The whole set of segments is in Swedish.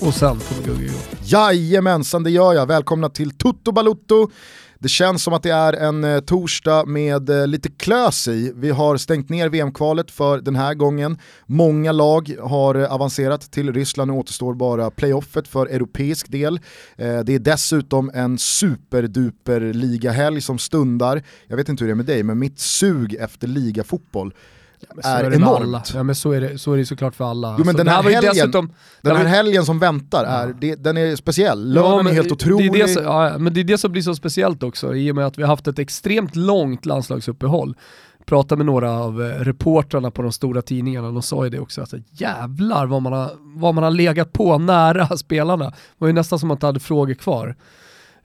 Och sen kommer Gugge igång. Jajamensan, det gör jag. Välkomna till Tutto Balutto. Det känns som att det är en eh, torsdag med eh, lite klös i. Vi har stängt ner VM-kvalet för den här gången. Många lag har eh, avancerat till Ryssland och återstår bara playoffet för europeisk del. Det är dessutom en superduper ligahelg som stundar. Jag vet inte hur det är med dig, men mitt sug efter ligafotboll så är, är enormt. Ja men så är det, så är det såklart för alla. Jo, men Alltså, den här helgen- dessutom, Den här var- helgen som väntar, är, Ja. det, den är speciell. Ja, Lördagen men är helt otrolig. Det är det, som, ja, men det är det som blir så speciellt också, i och med att vi har haft ett extremt långt landslagsuppehåll. Pratade med några av eh, reportrarna på de stora tidningarna, de sa ju det också, att jävlar vad man, har, vad man har legat på nära spelarna. Det var ju nästan som att man inte hade frågor kvar.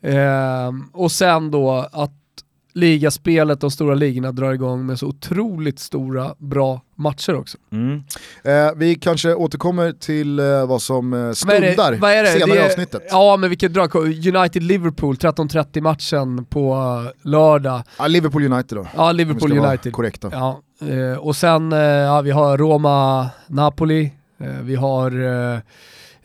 Ehm, och sen då att ligaspelet, de stora ligorna drar igång med så otroligt stora, bra matcher också. Mm. Eh, vi kanske återkommer till eh, vad som eh, Vad är stundar det- vad är det? senare Det i avsnittet. Ja men vilket drag, United-Liverpool, 13.30 matchen på eh, lördag. Ja, Liverpool United då. Ja, om vi Liverpool ska vara United. Korrekta. Ja, eh, och sen eh, ja, vi har Roma-Napoli, eh, vi har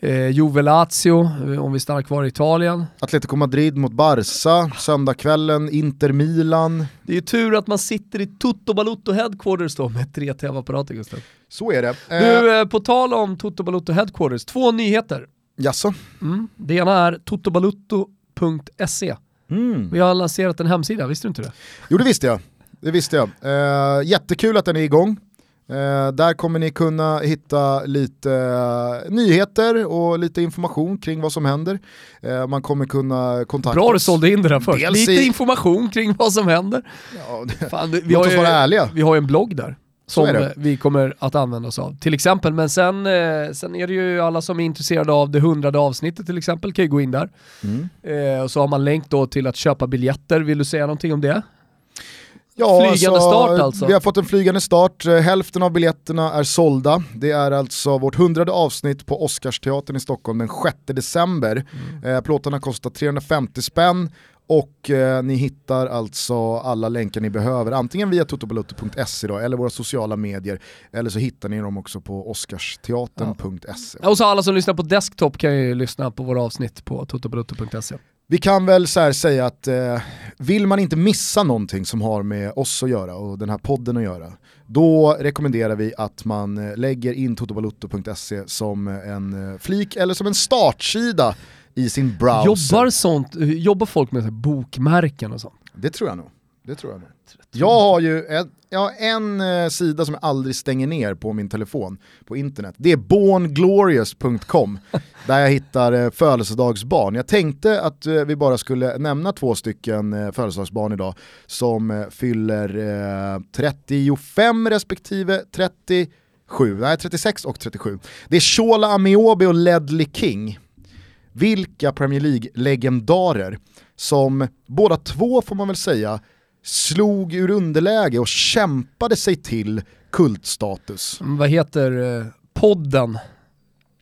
eh, eh, Juve-Lazio, eh, om vi stannar kvar i Italien. Atletico Madrid mot Barca, söndagskvällen Inter Milan. Det är ju tur att man sitter i Toto Balutto Headquarters då med tre tv-apparater Gustav. Så är det. Eh, Du, eh, på tal om Toto Balutto Headquarters, två nyheter. jaså? Mm. Det ena är totobalutto.se. Mm. Vi har lanserat en hemsida, visste du inte det? Jo det visste jag. Det visste jag. Eh, jättekul att den är igång. Eh, där kommer ni kunna hitta lite eh, nyheter och lite information kring vad som händer. Eh, man kommer kunna kontakta Bra du sålde in det där först. Dels Lite i- information kring vad som händer. Ja, det- Fan, vi, Låt har oss vara ärliga. vi har ju en blogg där. Som vi kommer att använda oss av. Till exempel, men sen, sen är det ju alla som är intresserade av det hundrade avsnittet till exempel, kan ju gå in där. Mm. Eh, och så har man länk då till att köpa biljetter, vill du säga någonting om det? Ja, Flygande start alltså. Vi har fått en flygande start, Eh, hälften av biljetterna är sålda. Det är alltså vårt hundrade avsnitt på Oscarsteatern i Stockholm den 6 december. Mm. Eh, plåtarna kostar 350 spänn och eh, ni hittar alltså alla länkar ni behöver antingen via totobalutto.se då, eller våra sociala medier eller så hittar ni dem också på oscarsteatern.se. Och så alla som lyssnar på desktop kan ju lyssna på våra avsnitt på totobrutto.se. Vi kan väl så här säga att eh, vill man inte missa någonting som har med oss att göra och den här podden att göra, då rekommenderar vi att man eh, lägger in totobalutto.se som en eh, flik eller som en startsida i sin browser. Jobbar, sånt, eh, jobbar folk med så bokmärken och sånt? Det tror jag nog. Det tror jag nog. Jag har ju en, jag har en eh, sida som jag aldrig stänger ner på min telefon på internet. Det är bornglorious.com där jag hittar eh, födelsedagsbarn. Jag tänkte att eh, vi bara skulle nämna två stycken eh, födelsedagsbarn idag som eh, fyller eh, 35 respektive 37, nej 36 och 37. Det är Shola Amiobi och Ledley King. Vilka Premier League-legendarer som båda två får man väl säga slog ur underläge och kämpade sig till kultstatus. Mm, Vad heter eh, podden?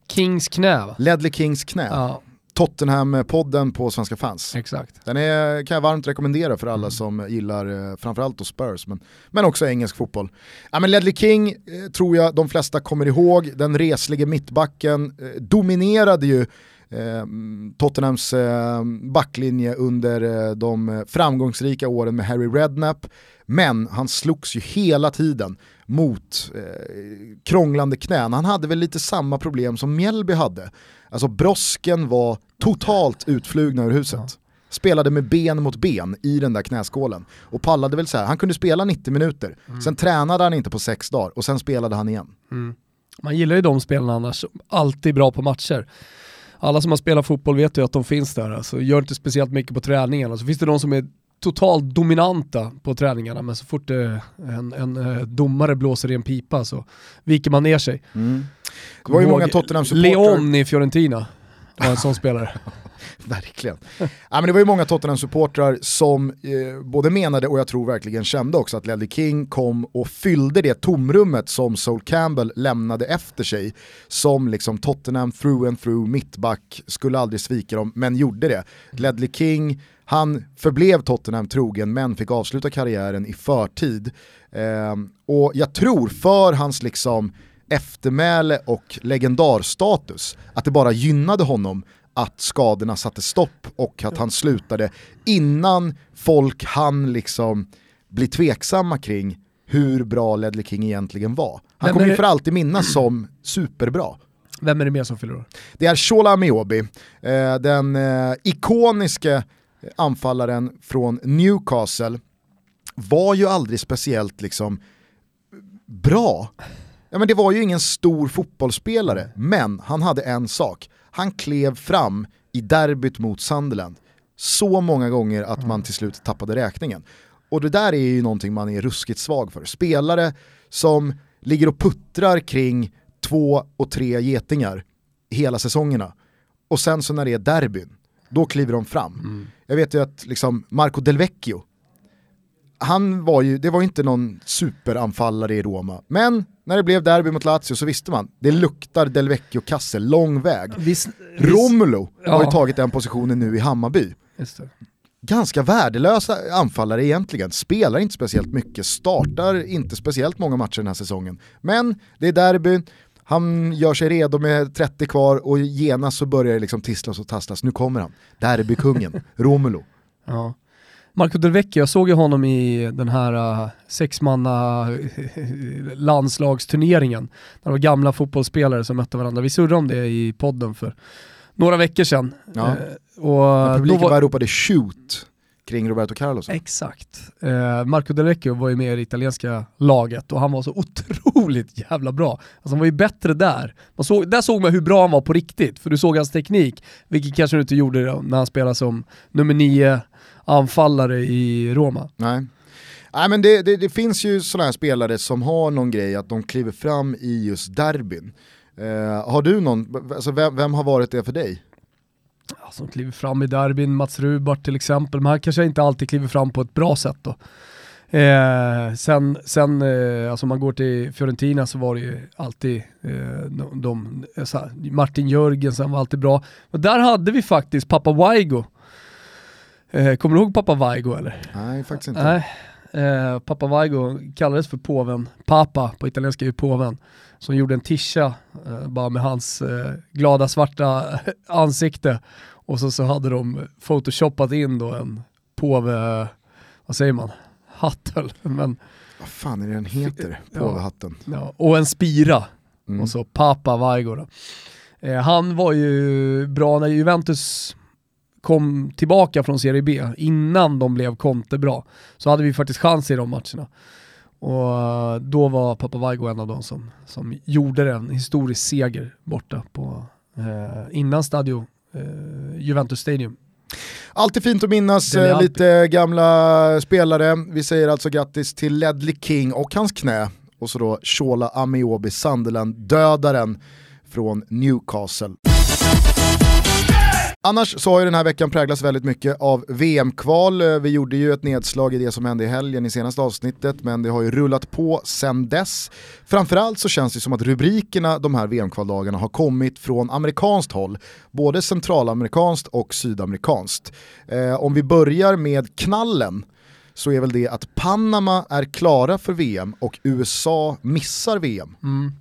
Kings knä? Ledley Kings knä, Ja, Tottenham-podden på Svenska fans. exakt. Den är, kan jag varmt rekommendera för alla som gillar eh, framförallt Spurs, men, men också engelsk fotboll. Ja, men Ledley King eh, tror jag de flesta kommer ihåg, den reslige mittbacken eh, dominerade ju Tottenhams eh, backlinje under eh, de framgångsrika åren med Harry Redknapp, men han slogs ju hela tiden mot eh, krånglande knän. Han hade väl lite samma problem som Mjällby hade. Alltså brosken var totalt utflugna ur huset. Spelade med ben mot ben i den där knäskålen. Och pallade väl så här, han kunde spela 90 minuter, sen tränade han inte på sex dagar och sen spelade han igen. Man gillar ju de spelarna annars, alltid bra på matcher. Alla som har spelat fotboll vet ju att de finns där, alltså, gör inte speciellt mycket på träningarna. Så finns det de som är totalt dominanta på träningarna, men så fort det, en, en eh, domare blåser i en pipa så viker man ner sig. Det var ju många Tottenham-supportrar. Leon i Fiorentina att ha en sån spelare. Verkligen. ja, men det var ju många Tottenham-supportrar som eh, både menade och jag tror verkligen kände också att Ledley King kom och fyllde det tomrummet som Sol Campbell lämnade efter sig. Som liksom Tottenham through and through, mittback, skulle aldrig svika dem, men gjorde det. Ledley King, han förblev Tottenham trogen men fick avsluta karriären i förtid. Eh, och jag tror för hans liksom eftermäle och legendarstatus, att det bara gynnade honom att skadorna satte stopp och att han slutade innan folk hann liksom bli tveksamma kring hur bra Ledley King egentligen var. Han kommer ju för alltid minnas som superbra. Vem är det mer som fyller år? Det är Shola Amiobi, eh, den eh, ikoniske anfallaren från Newcastle, var ju aldrig speciellt liksom bra. Ja, men det var ju ingen stor fotbollsspelare, men han hade en sak. Han klev fram i derbyt mot Sunderland så många gånger att man till slut tappade räkningen. Och det där är ju någonting man är ruskigt svag för. Spelare som ligger och puttrar kring två och tre getingar hela säsongerna. Och sen så när det är derbyn, då kliver de fram. Mm. Jag vet ju att liksom Marco Del Vecchio, han var ju, det var ju inte någon superanfallare i Roma, men när det blev derby mot Lazio så visste man, det luktar Del Vecchio-kasse lång väg. Vis, Romulo ja. har ju tagit den positionen nu i Hammarby. Ganska värdelösa anfallare egentligen, spelar inte speciellt mycket, startar inte speciellt många matcher den här säsongen. Men det är derby, han gör sig redo med 30 kvar och genast så börjar det liksom tisslas och tasslas. Nu kommer han, derbykungen, Romulo. Ja. Marco Del Vecchio, jag såg ju honom i den här uh, sexmanna landslagsturneringen. När det var gamla fotbollsspelare som mötte varandra. Vi surrade om det i podden för några veckor sedan. Ja. Uh, och publiken var... bara ropade shoot kring Roberto Carlos. Exakt. Eh, Marco Del Vecchio var ju med i det italienska laget och han var så otroligt jävla bra. Alltså han var ju bättre där. Man såg, där såg man hur bra han var på riktigt, för du såg hans teknik, vilket kanske du inte gjorde när han spelade som nummer nio anfallare i Roma. Nej. Nej men det, det, det finns ju sådana här spelare som har någon grej att de kliver fram i just derbyn. Uh, har du någon, alltså vem, vem, har varit det för dig? Ja, som kliver fram i derbyn, Mats Rubart till exempel, men han kanske inte alltid kliver fram på ett bra sätt då. Eh, sen, sen eh, alltså man går till Fiorentina så var det ju alltid eh, de, de här, Martin Jörgensen var alltid bra. Men där hade vi faktiskt pappa Waigo Eh, kommer du ihåg pappa Vaigo eller? Nej, faktiskt inte. Nej. Eh, pappa Vaigo kallades för påven, Papa på italienska är ju påven, som gjorde en tisha eh, bara med hans eh, glada svarta ansikte och så, så hade de photoshoppat in då en påve, vad säger man, hattel. Men, vad fan är det den heter, påvehatten? Ja, ja, och en spira, mm. och så Papa Vaigo då. Eh, han var ju bra när Juventus kom tillbaka från Serie B, innan de blev Conte bra, så hade vi faktiskt chans i de matcherna. Och eh, då var Papa Vaigo en av de som, som gjorde en historisk seger borta på, eh, innan Stadio eh, Juventus Stadium. Alltid fint att minnas eh, lite gamla spelare. Vi säger alltså grattis till Ledley King och hans knä. Och så då Shola Amiobi, Sunderland-dödaren från Newcastle. Annars så har ju den här veckan präglats väldigt mycket av VM-kval. Eh, vi gjorde ju ett nedslag i det som hände i helgen i senaste avsnittet, men det har ju rullat på sen dess. Framförallt så känns det som att rubrikerna de här VM-kvaldagarna har kommit från amerikanskt håll, både centralamerikanskt och sydamerikanskt. Eh, om vi börjar med knallen, så är väl det att Panama är klara för VM och USA missar VM. Mm.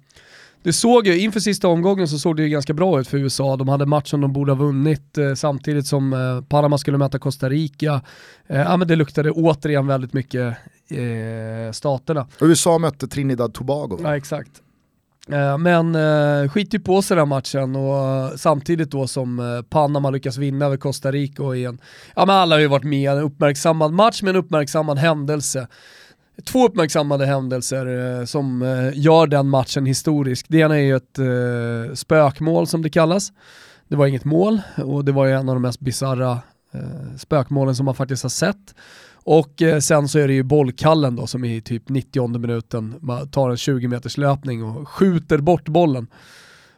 Det såg ju, inför sista omgången så såg det ju ganska bra ut för USA. De hade match som de borde ha vunnit eh, samtidigt som eh, Panama skulle möta Costa Rica. Eh, ja, men det luktade återigen väldigt mycket eh, staterna. USA mötte Trinidad Tobago. Ja exakt. Eh, men eh, skit ju på sig den matchen och samtidigt då som eh, Panama lyckas vinna över Costa Rica och igen, ja men alla har ju varit med, en uppmärksammad match med en uppmärksammad händelse två uppmärksammade händelser eh, som eh, gör den matchen historisk. Det ena är ju ett eh, spökmål som det kallas. Det var inget mål och det var ju en av de mest bisarra eh, spökmålen som man faktiskt har sett. Och eh, sen så är det ju bollkallen då som i typ 90 minuten tar en 20 meters löpning och skjuter bort bollen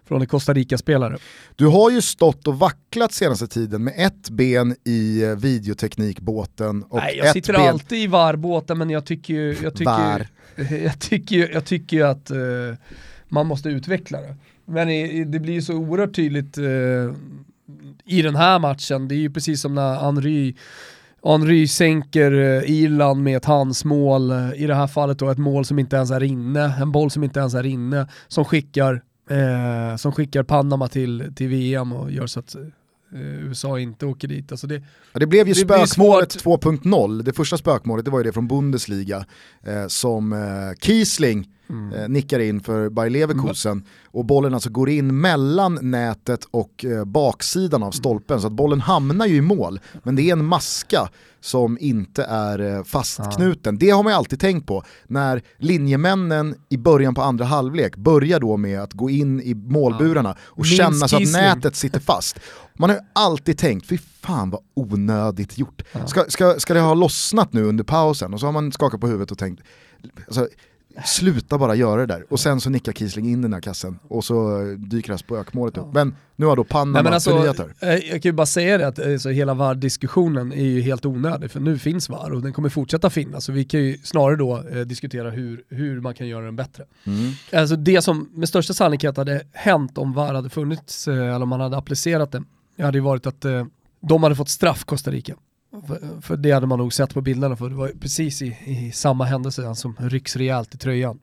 från en Costa Rica-spelare. Du har ju stått och vacklat senaste tiden med ett ben i eh, videoteknikbåten och Nej, jag sitter ben... alltid i VAR-båten men jag tycker ju, jag tycker, Var. jag tycker, jag tycker ju att uh, man måste utveckla det. Men i, i, det blir ju så oerhört tydligt uh, i den här matchen, det är ju precis som när Henry Henry sänker Irland med ett handsmål, i det här fallet då ett mål som inte ens är inne, en boll som inte ens är inne, som skickar, som skickar Panama till, till VM och gör så att USA inte åker dit. Alltså det, ja, det blev ju det spökmålet svårt. 2.0, det första spökmålet det var ju det från Bundesliga eh, som eh, Kiesling mm. eh, nickar in för Bayer Leverkusen och bollen alltså går in mellan nätet och eh, baksidan av stolpen så att bollen hamnar ju i mål men det är en maska som inte är eh, fastknuten. Det har man ju alltid tänkt på när linjemännen i början på andra halvlek börjar då med att gå in i målburarna och Minst känna så att nätet sitter fast. Man har ju alltid tänkt, fy fan vad onödigt gjort. Ska, ska, ska det ha lossnat nu under pausen? Och så har man skakat på huvudet och tänkt, alltså, sluta bara göra det där. Och sen så nickar Kiesling in den här kassen och så dyker spökmålet upp. Men nu har då Panama Nej, alltså, förnyat här. eh, jag kan ju bara säga det att alltså, hela VAR-diskussionen är ju helt onödig för nu finns VAR och den kommer fortsätta finnas så vi kan ju snarare då eh, diskutera hur, hur man kan göra den bättre. Mm. Alltså det som med största sannolikhet hade hänt om VAR hade funnits eh, eller om man hade applicerat det hade ju varit att eh, de hade fått straff Costa Rica. För, för det hade man nog sett på bilderna för det var precis i, i samma händelse som rycks rejält i tröjan.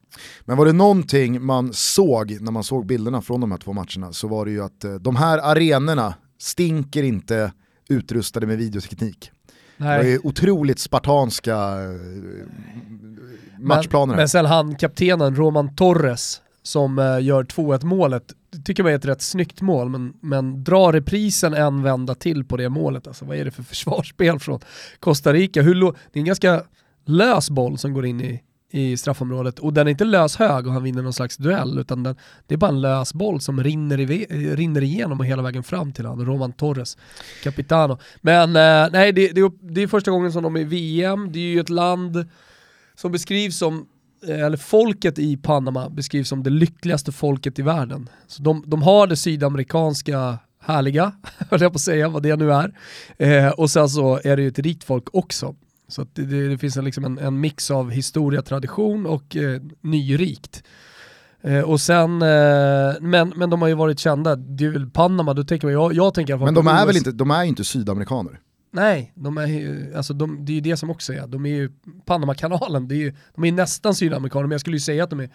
Men var det någonting man såg när man såg bilderna från de här två matcherna så var det ju att eh, de här arenorna stinker inte utrustade med videoteknik. Det var ju otroligt spartanska eh, matchplaner. Men, men sen han, kaptenen Roman Torres, som eh, gör 2-1 målet, det tycker man är ett rätt snyggt mål, men, men dra reprisen en vända till på det målet. Alltså, vad är det för försvarsspel från Costa Rica? Hur lo- det är en ganska lös boll som går in i, i straffområdet och den är inte lös hög och han vinner någon slags duell utan den, det är bara en lös boll som rinner, i, eh, rinner igenom och hela vägen fram till han, Roman Torres, Capitano. Men eh, nej, det, det, det är första gången som de är i VM, det är ju ett land som beskrivs som eller folket i Panama beskrivs som det lyckligaste folket i världen. Så de, de har det sydamerikanska härliga, höll jag på att säga, vad det nu är. Eh, och sen så är det ju ett rikt folk också. Så det, det, finns en, liksom en, en mix av historia, tradition och eh, nyrikt. Eh, och sen, eh, men, men de har ju varit kända, det är väl Panama, då tänker man, jag, jag tänker i alla fall Men de är väl inte, de är ju inte sydamerikaner? Nej, de är, ju- alltså de, det är ju det som också är, de är ju Panamakanalen, det är ju, de är nästan sydamerikaner, men jag skulle ju säga att de är,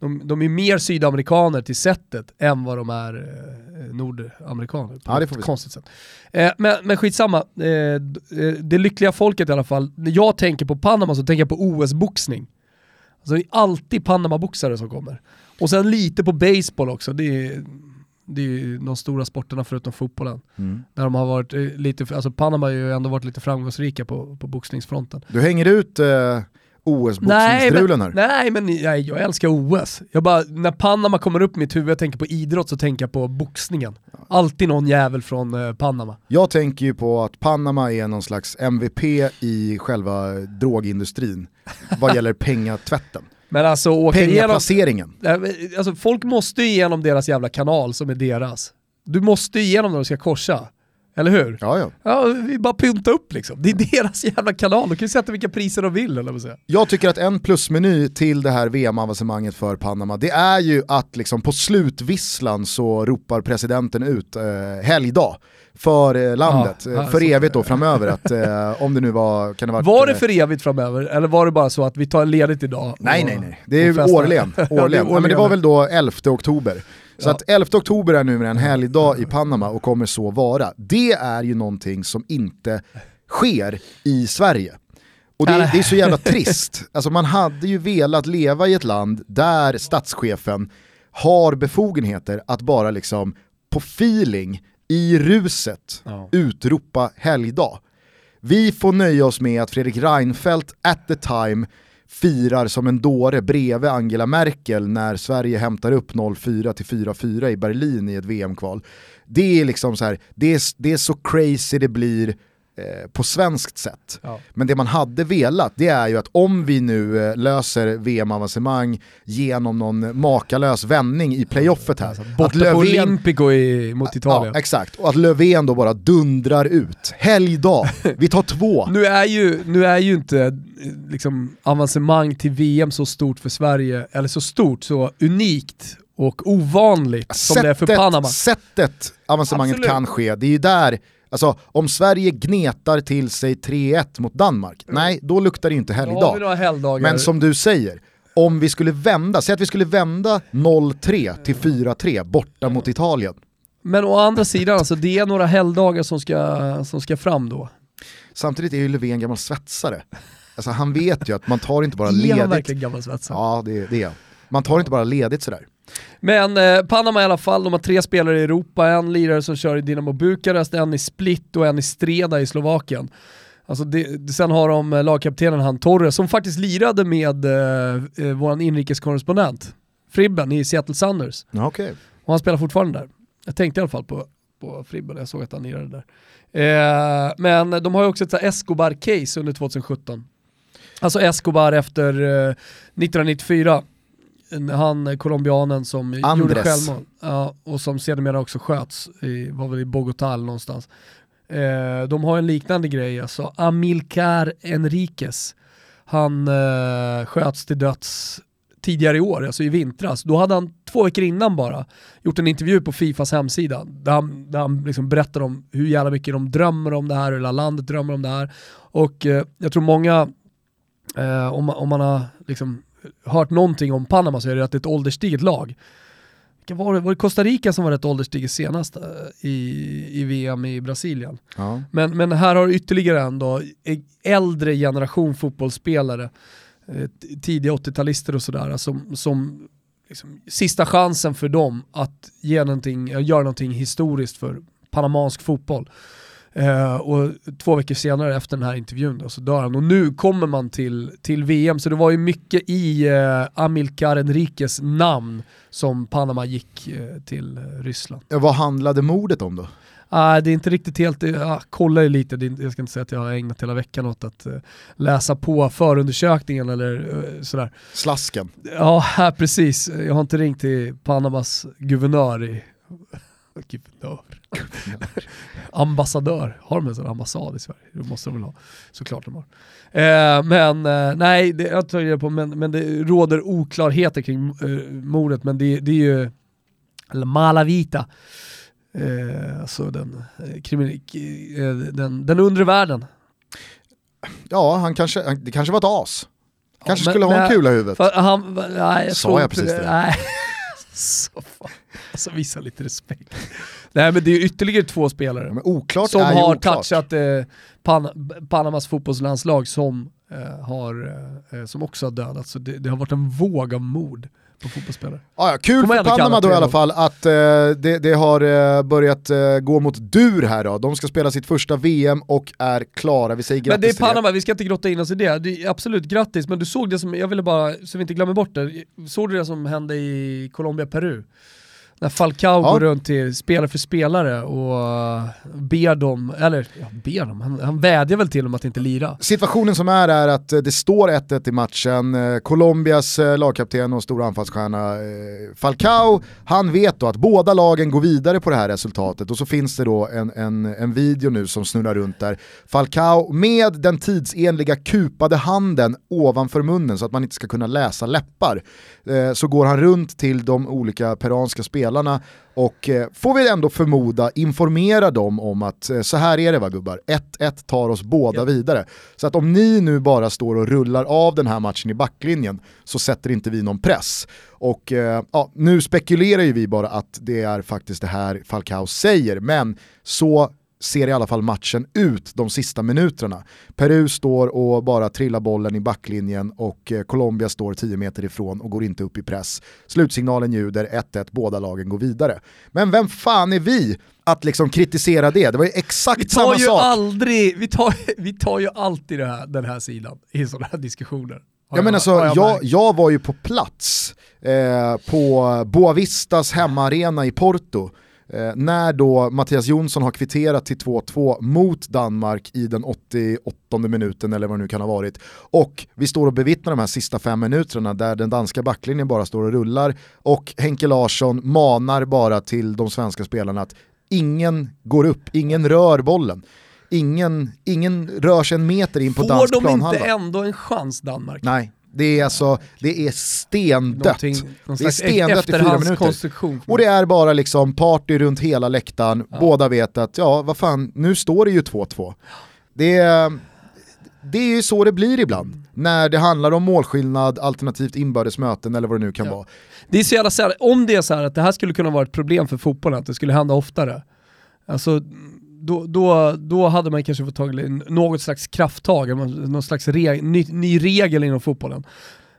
de, de är mer sydamerikaner till sättet än vad de är eh, nordamerikaner på Ja, det får vi konstigt sätt. Eh, men, men skitsamma, eh, eh, det lyckliga folket i alla fall, när jag tänker på Panama så tänker jag på OS-boxning. Alltså det är alltid Panama-boxare som kommer. Och sen lite på baseball också, det är, det är ju de stora sporterna förutom fotbollen. Där de har varit eh, lite, alltså Panama har ju ändå varit lite framgångsrika på, på boxningsfronten. Du hänger ut eh, OS-boxningsstrulen här. nej, men nej, jag älskar OS. Jag bara, när Panama kommer upp i mitt huvud, jag tänker på idrott så tänker jag på boxningen. Alltid någon jävel från eh, Panama. Jag tänker ju på att Panama är någon slags MVP i själva drogindustrin vad gäller pengatvätten. Men alltså åka igenom, Pengaplaceringen. Alltså folk måste ju igenom deras jävla kanal som är deras. Du måste ju igenom när du ska korsa. Eller hur? Ja, ja. Ja, vi bara pynta upp liksom. Det är deras jävla kanal, de kan ju sätta vilka priser de vill eller vad säga. Jag tycker att en plusmeny till det här VM-avancemanget för Panama, det är ju att liksom på slutvisslan så ropar presidenten ut eh, helgdag för eh, landet, Ja, ja, för evigt då framöver. Att, eh, om det nu var, kan det varit, Var det eh, för evigt framöver, eller var det bara så att vi tar ledigt idag? Nej och- nej nej, det är festar? årligen. Ja, det är årligen. Ja, men det var årligen. väl då 11 oktober. Så Ja. att 11 oktober är numera en helgdag i Panama och kommer så vara. Det är ju någonting som inte sker i Sverige. Och det, det är så jävla trist. Alltså man hade ju velat leva i ett land där statschefen har befogenheter att bara liksom på feeling, i ruset, Ja. utropa helgdag. Vi får nöja oss med att Fredrik Reinfeldt at the time firar som en dåre bredvid Angela Merkel när Sverige hämtar upp 0-4 till 4-4 i Berlin i ett VM-kval. Det är liksom så här, det är, det är så crazy det blir eh, på svenskt sätt. Ja. Men det man hade velat det är ju att om vi nu eh, löser VM-avancemang genom någon makalös vändning i playoffet här. Alltså, borta Löfven, på Olympico i, mot Italien. Ja, exakt, och att Löfven då bara dundrar ut. Helgdag, vi tar två. nu, är ju, nu är ju inte liksom, avancemang till VM så stort för Sverige, eller så stort, så unikt och ovanligt sättet, som det är för Panama. Sättet avancemanget Absolut. kan ske, det är ju där Alltså om Sverige gnetar till sig 3-1 mot Danmark, mm. nej då luktar det inte helgdag. Men som du säger, om vi skulle vända, säg att vi skulle vända 0-3 till 4-3 borta mot Italien. Men å andra sidan, alltså, det är några helgdagar som ska, som ska fram då. Samtidigt är ju Löfven gammal svetsare. Alltså han vet ju att man tar inte bara ledigt. Är han verkligen gammal svetsare? Ja det, det är Man tar inte bara ledigt sådär. Men eh, Panama i alla fall, de har tre spelare i Europa, en lirare som kör i Dinamo Bukarest, en i Split och en i Streda i Slovakien. Alltså det, sen har de eh, lagkaptenen han Torres som faktiskt lirade med eh, eh vår inrikeskorrespondent Fribben i Seattle Sanders. Okay. Och han spelar fortfarande där. Jag tänkte i alla fall på, på Fribben, jag såg att han lirade där. Eh, men de har ju också ett Escobar-case under 2017. Alltså Escobar efter eh, 1994 han colombianen som Andres. gjorde självmål ja, och som sedermera också sköts, i, var väl i Bogotá någonstans. Eh, de har en liknande grej, alltså Amilcar Enriquez. Han eh, sköts till döds tidigare i år, alltså i vintras. Då hade han två veckor innan bara gjort en intervju på Fifas hemsida där han, där han liksom berättar om hur jävla mycket de drömmer om det här, hur hela landet drömmer om det här. Och eh, jag tror många, eh, om, om man har liksom hört någonting om Panama så är det att det är ett ålderstiget lag. Var det, var det Costa Rica som var rätt ålderstiget senast eh, i, i VM i Brasilien? Ja. Men, men här har ytterligare en då, äldre generation fotbollsspelare, eh, tidiga 80-talister och sådär, som, som liksom, sista chansen för dem att ge någonting, göra någonting historiskt för panamansk fotboll. Uh, och två veckor senare efter den här intervjun då, så dör han. Och nu kommer man till, till VM, så det var ju mycket i uh, Amilcar Enriques namn som Panama gick uh, till Ryssland. Ja, vad handlade mordet om då? Uh, det är inte riktigt helt, uh, kolla lite, det är, jag ska inte säga att jag har ägnat hela veckan åt att läsa på förundersökningen eller sådär. Slasken? Ja, precis. Jag har inte ringt till Panamas guvernör i Guvernör. Ambassadör. Har de en sån ambassad i Sverige? Det måste de väl ha. Såklart de har. Eh, men eh, nej, det, jag tar det på, men, men det råder oklarheter kring eh, mordet, men det, det är ju Malavita. Eh, alltså den, eh, eh, den, den undre världen. Ja, han kanske, det kanske var ett as. Kanske ja, men, skulle ha en kula i huvudet. Han, nej, jag Sa jag precis det? Nej. Så fan. Alltså visa lite respekt. Nej men det är ytterligare två spelare oklart som har oklart. touchat eh, Pan Panamas fotbollslandslag som, eh, har, eh, som också har dödats. Så det, det, har varit en våg av mord på fotbollsspelare. Ah, ja, kul för Panama då i alla fall att eh, det, det, har eh, börjat eh, gå mot dur här då. De ska spela sitt första VM och är klara. Vi säger grattis Men det är Panama, vi ska inte grotta in oss i det. det är absolut grattis, men du såg det som, jag ville bara, så vi inte glömmer bort det, såg du det som hände i Colombia-Peru? När Falcao ja. går runt till spelare för spelare och ber dem, eller ja, ber dem, han, han vädjar väl till dem att inte lira. Situationen som är är att det står 1-1 i matchen, eh, Colombias eh, lagkapten och stora anfallsstjärna eh, Falcao, han vet då att båda lagen går vidare på det här resultatet och så finns det då en, en, en video nu som snurrar runt där. Falcao med den tidsenliga kupade handen ovanför munnen så att man inte ska kunna läsa läppar, så går han runt till de olika peruanska spelarna spelarna och eh, får vi ändå förmoda informera dem om att eh, så här är det va gubbar, 1-1 tar oss båda ja. vidare. Så att om ni nu bara står och rullar av den här matchen i backlinjen så sätter inte vi någon press. Och eh, ja, nu spekulerar ju vi bara att det är faktiskt det här Falcao säger, men så ser i alla fall matchen ut de sista minuterna. Peru står och bara trillar bollen i backlinjen och eh, Colombia står 10 meter ifrån och går inte upp i press. Slutsignalen ljuder 1-1, båda lagen går vidare. Men vem fan är vi att liksom kritisera det? Det var ju exakt samma sak. Vi tar ju aldrig, vi tar, vi tar ju alltid här, den här sidan i sådana här diskussioner. Ja, men alltså, jag, jag, jag var ju på plats eh, på Boavistas hemmaarena i Porto Eh, när då Mattias Jonsson har kvitterat till 2-2 mot Danmark i den 88 minuten eller vad det nu kan ha varit. Och vi står och bevittnar de här sista fem minuterna där den danska backlinjen bara står och rullar och Henke Larsson manar bara till de svenska spelarna att ingen går upp, ingen rör bollen. Ingen, ingen rör sig en meter in på Får dansk de planhalva. inte ändå en chans Danmark? Nej, det är alltså, det är stendött. Någon Det är slags stendött i fyra minuter. Och det är bara liksom party runt hela läktaren, Ja. båda vet att ja, vad fan, nu står det ju 2-2. Det är, det är ju så det blir ibland, när det handlar om målskillnad alternativt inbördes möten eller vad det nu kan Ja. vara. Det är så jävla sällan, om det är så här att det här skulle kunna vara ett problem för fotbollen, att det skulle hända oftare, alltså då, då, då hade man kanske fått ta något slags krafttag, någon slags re, ny, ny regel inom fotbollen.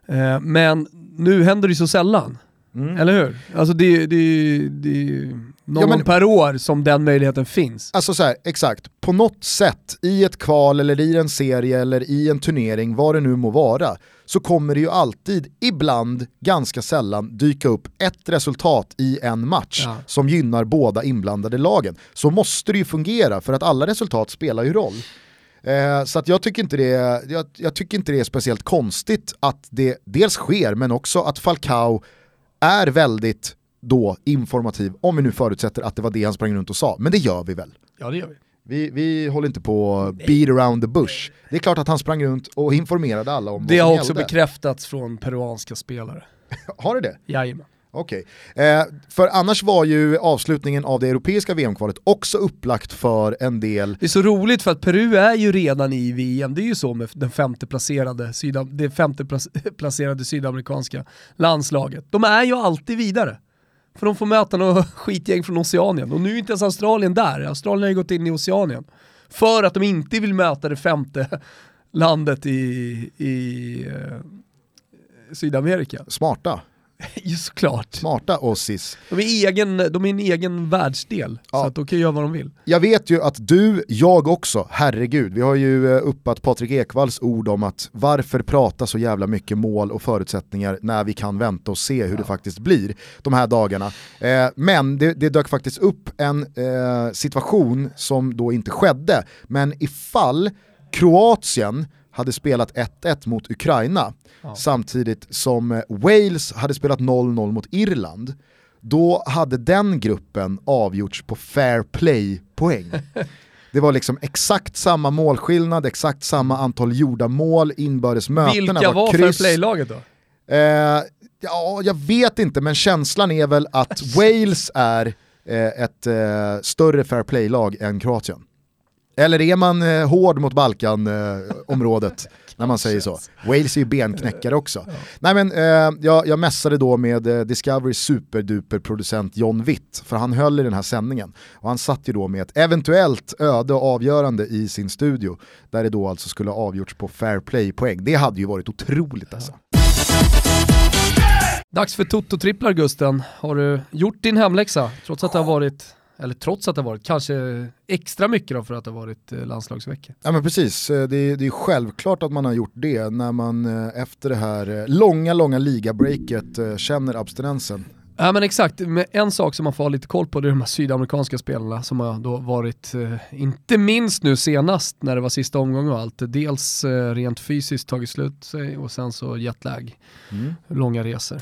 Eh, men nu händer det så sällan. Mm. Eller hur? Alltså det, det, det är någon Ja, men- per år som den möjligheten finns. Alltså så här, exakt, på något sätt i ett kval eller i en serie eller i en turnering, vad det nu må vara, så kommer det ju alltid, ibland, ganska sällan, dyka upp ett resultat i en match Ja. som gynnar båda inblandade lagen. Så måste det ju fungera, för att alla resultat spelar ju roll. Eh, så att jag, tycker inte det är, jag, jag tycker inte det är speciellt konstigt att det dels sker, men också att Falcao är väldigt då informativ, om vi nu förutsätter att det var det han sprang runt och sa. Men det gör vi väl? Ja det gör vi. Vi, vi håller inte på beat around the bush. Det är klart att han sprang runt och informerade alla om Det vad har som också gällde. bekräftats från peruanska spelare. Har det det? Jajamän. Okej. Eh, för annars var ju avslutningen av det europeiska VM-kvalet också upplagt för en del Det är så roligt för att Peru är ju redan i VM, det är ju så med den femte placerade, sydam, det femte placerade sydamerikanska landslaget. De är ju alltid vidare. För de får möta något skitgäng från Oceanien. Och nu är inte ens Australien där, Australien har ju gått in i Oceanien. För att de inte vill möta det femte landet i, i eh, Sydamerika. smarta, ju såklart. smarta Ossis. De är, egen, de är en egen världsdel, Ja. så att de kan göra vad de vill. Jag vet ju att du, jag också, herregud, vi har ju eh, uppat Patrik Ekvalls ord om att varför prata så jävla mycket mål och förutsättningar när vi kan vänta och se hur det faktiskt blir de här dagarna. Eh, men det, det dök faktiskt upp en eh, situation som då inte skedde, men ifall Kroatien hade spelat 1-1 mot Ukraina samtidigt som eh, Wales hade spelat 0-0 mot Irland, då hade den gruppen avgjorts på fair play-poäng. Det var liksom exakt samma målskillnad, exakt samma antal gjorda mål, inbördes mötena Vilka var fair kryss. play-laget då? Eh, ja, jag vet inte, men känslan är väl att Wales är eh, ett eh, större fair play-lag än Kroatien. Eller är man eh, hård mot Balkan-området när man säger så? Wales är ju benknäckare också. Nej men eh, jag, jag mässade då med eh, Discoverys superduper-producent John Witt, för han höll i den här sändningen. Och han satt ju då med ett eventuellt öde och avgörande i sin studio, där det då alltså skulle ha avgjorts på fair play-poäng. Det hade ju varit otroligt alltså. Dags för Toto-tripplar Gusten. Har du gjort din hemläxa? Trots att det har varit, eller trots att det har varit, kanske extra mycket då för att det har varit eh, landslagsvecka. Ja men precis, Eh, det är, det är självklart att man har gjort det när man eh, efter det här långa, långa ligabreaket känner abstinensen. Ja men exakt, men en sak som man får ha lite koll på det är de här sydamerikanska spelarna som har då varit, inte minst nu senast när det var sista omgången och allt, dels rent fysiskt tagit slut sig och sen så jetlag, långa resor.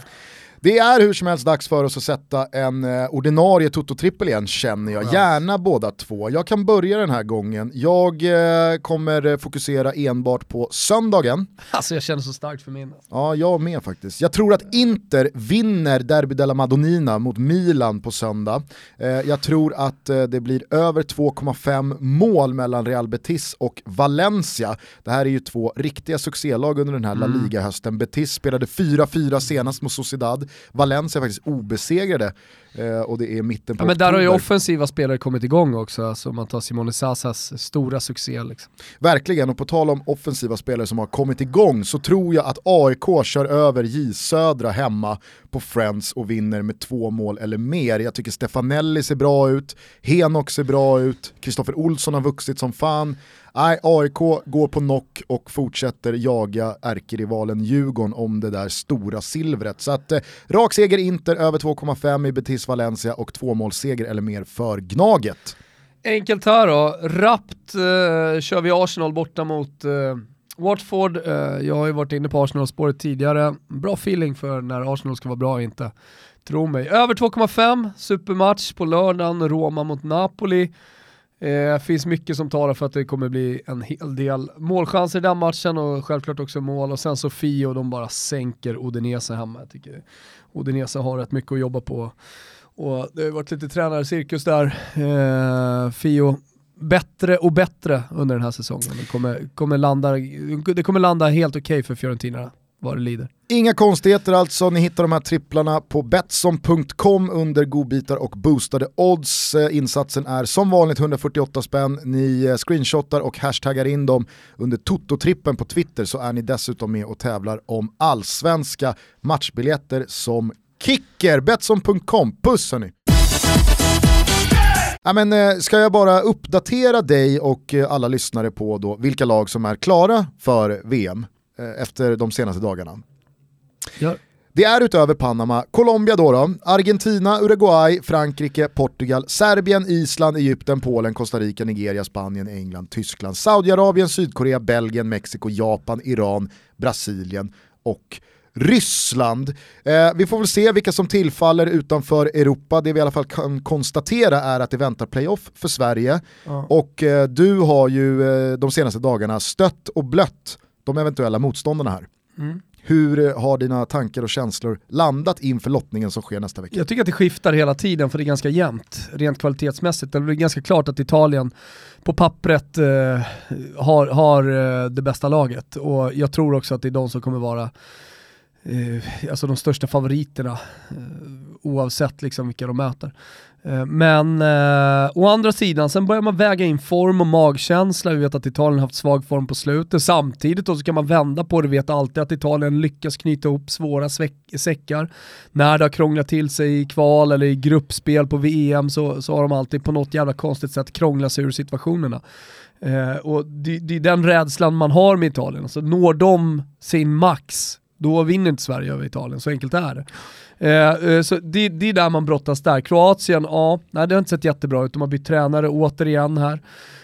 Det är hur som helst dags för oss att sätta en eh, ordinarie Toto-trippel igen känner jag, Ja. gärna båda två. Jag kan börja den här gången, jag eh, kommer eh, fokusera enbart på söndagen. Alltså jag känner så starkt för min. Ja, jag med faktiskt. Jag tror att Inter vinner Derby della Madonnina mot Milan på söndag. Eh, jag tror att eh, det blir över 2,5 mål mellan Real Betis och Valencia. Det här är ju två riktiga succélag under den här La Liga-hösten. Betis spelade 4-4 senast mot Sociedad. Valencia är faktiskt obesegrade eh, och det är mitten på Ja, men där har ju offensiva spelare kommit igång också, alltså man tar Simone Sasas stora succé. Liksom. Verkligen, och på tal om offensiva spelare som har kommit igång så tror jag att AIK kör över J Södra hemma på Friends och vinner med två mål eller mer. Jag tycker Stefanelli ser bra ut, Henok ser bra ut, Kristoffer Olsson har vuxit som fan. Nej, AIK går på knock och fortsätter jaga ärkerivalen Djurgården om det där stora silvret. Så att eh, Rak seger Inter över 2,5 i Betis Valencia och tvåmålsseger eller mer för Gnaget. Enkelt här då, rappt eh, kör vi Arsenal borta mot eh, Watford. Eh, jag har ju varit inne på Arsenal-spåret tidigare. Bra feeling för när Arsenal ska vara bra och inte. Tro mig. Över 2,5, supermatch på lördagen, Roma mot Napoli. Eh, finns mycket som talar för att det kommer bli en hel del målchanser i den matchen och självklart också mål. Och sen så Fio, de bara sänker Odinese hemma. Jag tycker Odinese har rätt mycket att jobba på. Och det har varit lite tränarcirkus där. Eh, Fio bättre och bättre under den här säsongen. Det kommer, kommer, landa, det kommer landa helt okej okay för Fiorentina vad det lider. Inga konstigheter alltså, ni hittar de här tripplarna på Betsson.com under godbitar och boostade odds. Eh, insatsen är som vanligt 148 spänn, ni eh, screenshotar och hashtaggar in dem under Toto-trippen på Twitter så är ni dessutom med och tävlar om allsvenska matchbiljetter som kicker. Betsson.com, puss hörni! Ja, men, eh, ska jag bara uppdatera dig och alla lyssnare på då vilka lag som är klara för VM? Eh, efter de senaste dagarna. Ja. Det är utöver Panama, Colombia då, då, Argentina, Uruguay, Frankrike, Portugal, Serbien, Island, Egypten, Polen, Costa Rica, Nigeria, Spanien, England, Tyskland, Saudiarabien, Sydkorea, Belgien, Mexiko, Japan, Iran, Brasilien och Ryssland. Eh, vi får väl se vilka som tillfaller utanför Europa. Det vi i alla fall kan konstatera är att det väntar playoff för Sverige. Ja. Och eh, du har ju eh, de senaste dagarna stött och blött de eventuella motståndarna här. Mm. Hur eh, har dina tankar och känslor landat inför lottningen som sker nästa vecka? Jag tycker att det skiftar hela tiden för det är ganska jämnt rent kvalitetsmässigt. Det är ganska klart att Italien på pappret eh, har, har eh, det bästa laget och jag tror också att det är de som kommer vara eh, alltså de största favoriterna eh, oavsett liksom vilka de möter. Eh, men eh, å andra sidan, sen börjar man väga in form och magkänsla. Vi vet att Italien har haft svag form på slutet. Samtidigt så kan man vända på det, vi vet alltid att Italien lyckas knyta ihop svåra säckar. När det har krånglat till sig i kval eller i gruppspel på VM så, så har de alltid på något jävla konstigt sätt krånglat sig ur situationerna. Eh, och det, det, är den rädslan man har med Italien. Alltså, når de sin max, då vinner inte Sverige över Italien, så enkelt är det. Eh, eh, så det, det är där man brottas där. Kroatien, ja, nej, det har inte sett jättebra ut. De har bytt tränare återigen här.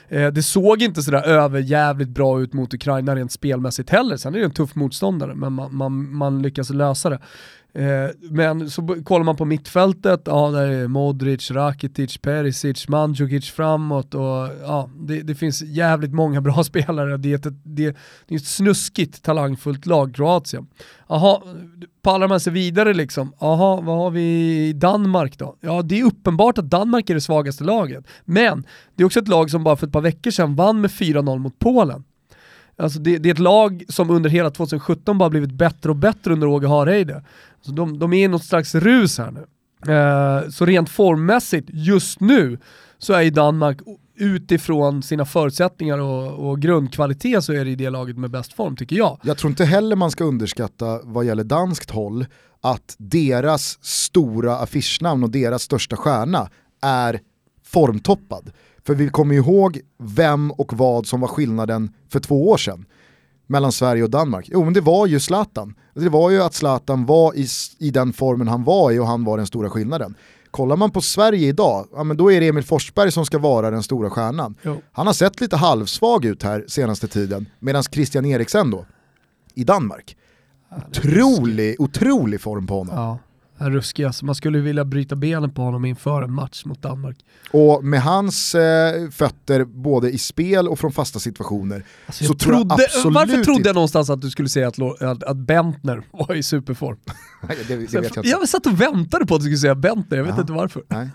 Eh, det såg inte sådär överjävligt bra ut mot Ukraina rent spelmässigt heller. Sen är det en tuff motståndare, men man, man, man lyckas lösa det. Eh, men så kollar man på mittfältet, ja där är Modric, Rakitic, Perisic, Mandzukic framåt och ja, det, det, finns jävligt många bra spelare. Det är ett, det, det är ett snuskigt talangfullt lag, Kroatien. Jaha, pallar man sig vidare liksom? Jaha, vad har vi i Danmark då? Ja, det är uppenbart att Danmark är det svagaste laget. Men det är också ett lag som bara för ett par veckor sedan vann med 4-0 mot Polen. Alltså det, det, är ett lag som under hela 2017 bara blivit bättre och bättre under Åge Hareide. Så de, de är i något slags rus här nu. Eh, så rent formmässigt, just nu, så är ju Danmark utifrån sina förutsättningar och, och, grundkvalitet så är det i det laget med bäst form tycker jag. Jag tror inte heller man ska underskatta vad gäller danskt håll att deras stora affischnamn och deras största stjärna är formtoppad. För vi kommer ihåg vem och vad som var skillnaden för två år sedan mellan Sverige och Danmark? Jo men det var ju Zlatan. Det var ju att Zlatan var i, i den formen han var i och han var den stora skillnaden. Kollar man på Sverige idag, ja, men då är det Emil Forsberg som ska vara den stora stjärnan. Jo. Han har sett lite halvsvag ut här senaste tiden, medan Christian Eriksen då, i Danmark, otrolig, otrolig form på honom. Ja ruskig alltså. Man skulle vilja bryta benen på honom inför en match mot Danmark. Och med hans eh, fötter både i spel och från fasta situationer alltså så tror jag absolut Varför trodde jag någonstans att du skulle säga att, att, att Bentner var i superform? det, det jag, jag, jag satt och väntade på att du skulle säga Bentner, jag vet ja. inte varför. Nej.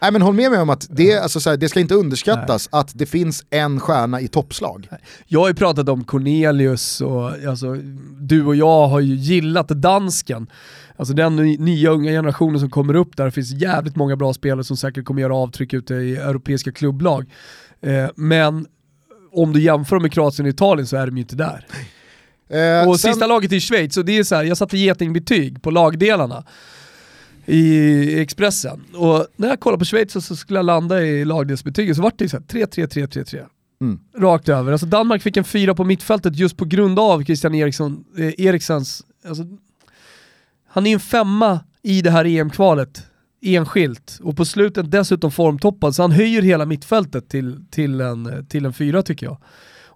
Nej men håll med mig om att det, alltså, så här, det ska inte underskattas Nej. att det finns en stjärna i toppslag. Jag har ju pratat om Cornelius och alltså, du och jag har ju gillat dansken. Alltså den nya unga generationen som kommer upp där, finns jävligt många bra spelare som säkert kommer göra avtryck ute i europeiska klubblag. Eh, men om du jämför med Kroatien och Italien så är de ju inte där. Eh, och sen... sista laget i Schweiz, och det är så här, jag satte getingbetyg på lagdelarna i Expressen. Och när jag kollade på Schweiz så skulle jag landa i lagdelsbetyget så vart det 3-3-3-3-3. Mm. Rakt över. Alltså Danmark fick en fyra på mittfältet just på grund av Christian Eriksson, eh, Eriksens, alltså han är ju en femma i det här EM-kvalet, enskilt. Och på slutet dessutom formtoppad, så han höjer hela mittfältet till, till, en, till en fyra tycker jag.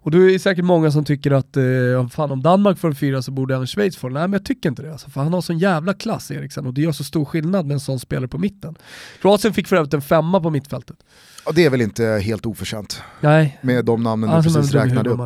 Och då är det säkert många som tycker att eh, fan om Danmark får en fyra så borde även Schweiz få den. Nej men jag tycker inte det. Alltså, för han har sån jävla klass Eriksen och det gör så stor skillnad med en sån spelare på mitten. Kroatien fick för övrigt en femma på mittfältet. Ja, det är väl inte helt oförtjänt Nej. med de namnen du precis räknade upp.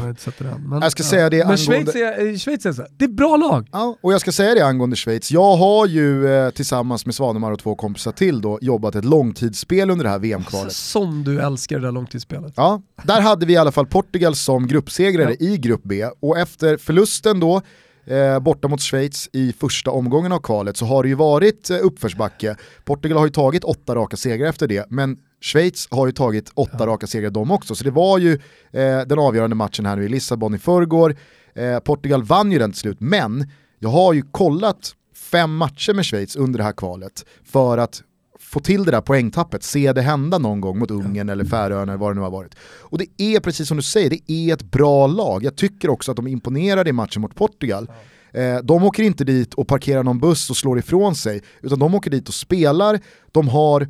Men, jag ska ja. säga det angående... Schweiz är, Schweiz är så det är bra lag. Ja, och jag ska säga det angående Schweiz. Jag har ju eh, tillsammans med Svanemar och två kompisar till då jobbat ett långtidsspel under det här VM-kvalet. Alltså, som du älskar det där långtidsspelet. Ja, där hade vi i alla fall Portugal som gruppsegrare ja. i grupp B och efter förlusten då eh, borta mot Schweiz i första omgången av kvalet så har det ju varit eh, uppförsbacke. Portugal har ju tagit åtta raka segrar efter det, men Schweiz har ju tagit åtta raka segrar de också, så det var ju eh, den avgörande matchen här nu i Lissabon i förrgår. Eh, Portugal vann ju den till slut, men jag har ju kollat fem matcher med Schweiz under det här kvalet för att få till det där poängtappet, se det hända någon gång mot Ungern eller Färöarna eller vad det nu har varit. Och det är precis som du säger, det är ett bra lag. Jag tycker också att de imponerade i matchen mot Portugal. Eh, de åker inte dit och parkerar någon buss och slår ifrån sig, utan de åker dit och spelar, de har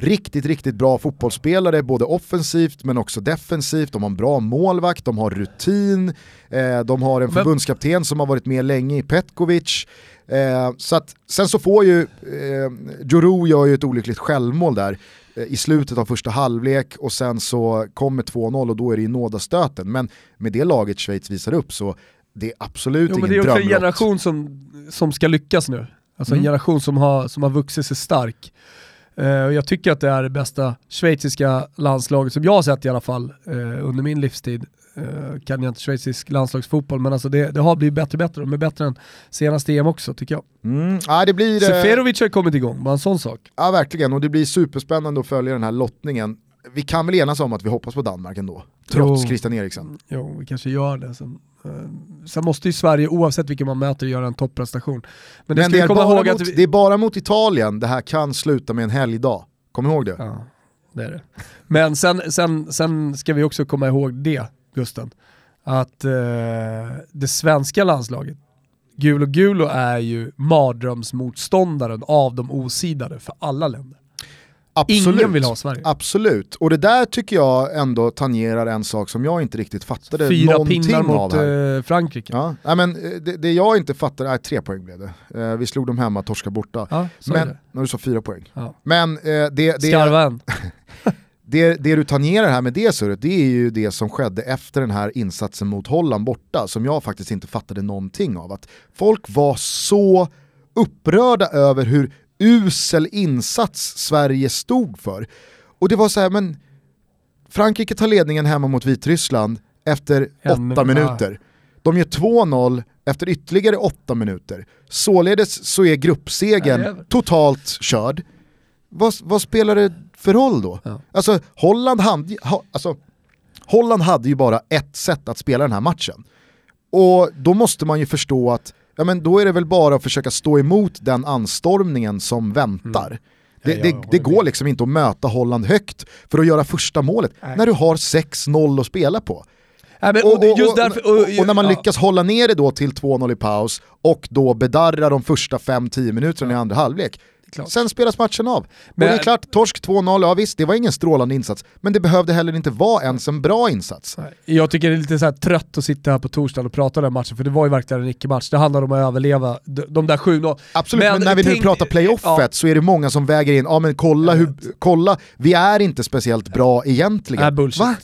riktigt, riktigt bra fotbollsspelare, både offensivt men också defensivt. De har en bra målvakt, de har rutin, eh, de har en förbundskapten som har varit med länge i Petkovic. Eh, så att, sen så får ju, eh, Juru gör ju ett olyckligt självmål där eh, i slutet av första halvlek och sen så kommer 2-0 och då är det ju nådastöten. Men med det laget Schweiz visar upp så det är absolut jo, ingen drömlott. Det är också en generation som, som ska lyckas nu. Alltså mm. en generation som har, som har vuxit sig stark. Uh, jag tycker att det är det bästa schweiziska landslaget som jag har sett i alla fall uh, under min livstid. Uh, kan jag inte schweizisk landslagsfotboll, men alltså det, det har blivit bättre och bättre. De är bättre än senaste EM också tycker jag. Mm. Ja, det blir, Seferovic har kommit igång, bara en sån sak. Ja verkligen, och det blir superspännande att följa den här lottningen. Vi kan väl enas om att vi hoppas på Danmark ändå, trots jo. Christian Eriksen. Jo, vi kanske gör det. Sen, sen måste ju Sverige, oavsett vilken man möter, göra en topprestation. Men det, Men det, är, bara mot, vi... det är bara mot Italien det här kan sluta med en helgdag. Kom ihåg det. Ja, det är det. Men sen, sen, sen ska vi också komma ihåg det, Gusten, att eh, det svenska landslaget, Gulo Gulo är ju mardrömsmotståndaren av de osidade för alla länder. Absolut. Ingen vill ha Sverige. Absolut, och det där tycker jag ändå tangerar en sak som jag inte riktigt fattade Fyra någonting pinnar mot äh, Frankrike. Ja. Nej, men eh, det, det, jag inte fattar, nej tre poäng blev det. Eh, vi slog dem hemma, torska borta. Ja, men, när du sa fyra poäng. Ja. Men eh, det... det Skarven. det, det du tangerar här med det surret, det är ju det som skedde efter den här insatsen mot Holland borta, som jag faktiskt inte fattade någonting av. Att folk var så upprörda över hur usel insats Sverige stod för. Och det var så här, men Frankrike tar ledningen hemma mot Vitryssland efter en, åtta minuter. De gör 2-0 efter ytterligare åtta minuter. Således så är gruppsegen ja, totalt körd. Vad, vad, spelar det för roll då? Ja. Alltså, Holland hade, alltså, Holland hade ju bara ett sätt att spela den här matchen. Och då måste man ju förstå att ja men då är det väl bara att försöka stå emot den anstormningen som väntar. Mm. Det, det, det, går liksom inte att möta Holland högt för att göra första målet Nej. när du har 6-0 att spela på. och, när man lyckas hålla ner det då till 2-0 i paus och då bedarra de första 5-10 minuterna ja. i andra halvlek, Klart. Sen spelas matchen av. Men, och det är klart, torsk 2-0, ja visst det var ingen strålande insats, men det behövde heller inte vara ens en bra insats. Jag tycker det är lite så trött att sitta här på torsdagen och prata om den matchen, för det var ju verkligen en icke-match. Det handlar om att överleva de där 7-0. Absolut, men, men, när vi tänk, nu pratar playoffet ja. så är det många som väger in, ja men kolla, hur, kolla vi är inte speciellt bra egentligen. Äh, bullshit. Va?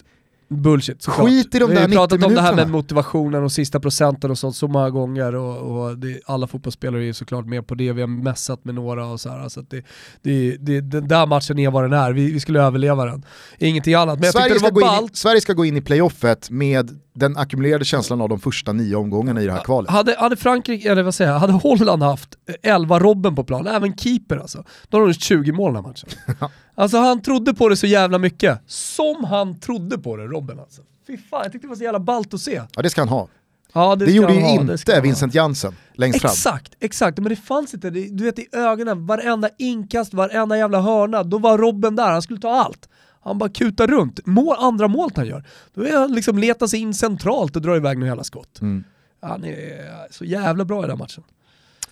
Bullshit såklart. Skit i de där 90 Vi har pratat om det här med motivationen och sista procenten och sånt så många gånger och, och det, alla fotbollsspelare är såklart med på det, vi har mässat med några och så här. Så det, det, det, den där matchen är vad den är, vi, vi skulle överleva den. Ingenting annat. Men Sverige, ska gå in, Sverige ska gå in i playoffet med den ackumulerade känslan av de första nio omgångarna i det här kvalet. Hade, hade Frankrike, eller vad säger jag, hade Holland haft 11 Robben på plan, även keeper alltså, då hade de 20 mål den här matchen. alltså han trodde på det så jävla mycket. Som han trodde på det, Robben alltså. Fy fan, jag tyckte det var så jävla ballt att se. Ja det ska han ha. Ja, det, det gjorde ju ha, inte Vincent Jansen längst fram. Exakt, exakt. Men det fanns inte, du vet i ögonen, varenda inkast, varenda jävla hörna, då var Robben där, han skulle ta allt. Han bara kutar runt. Mål, andra målet han gör, då är han liksom letar sig in centralt och drar iväg några jävla skott. Mm. Han är så jävla bra i den matchen.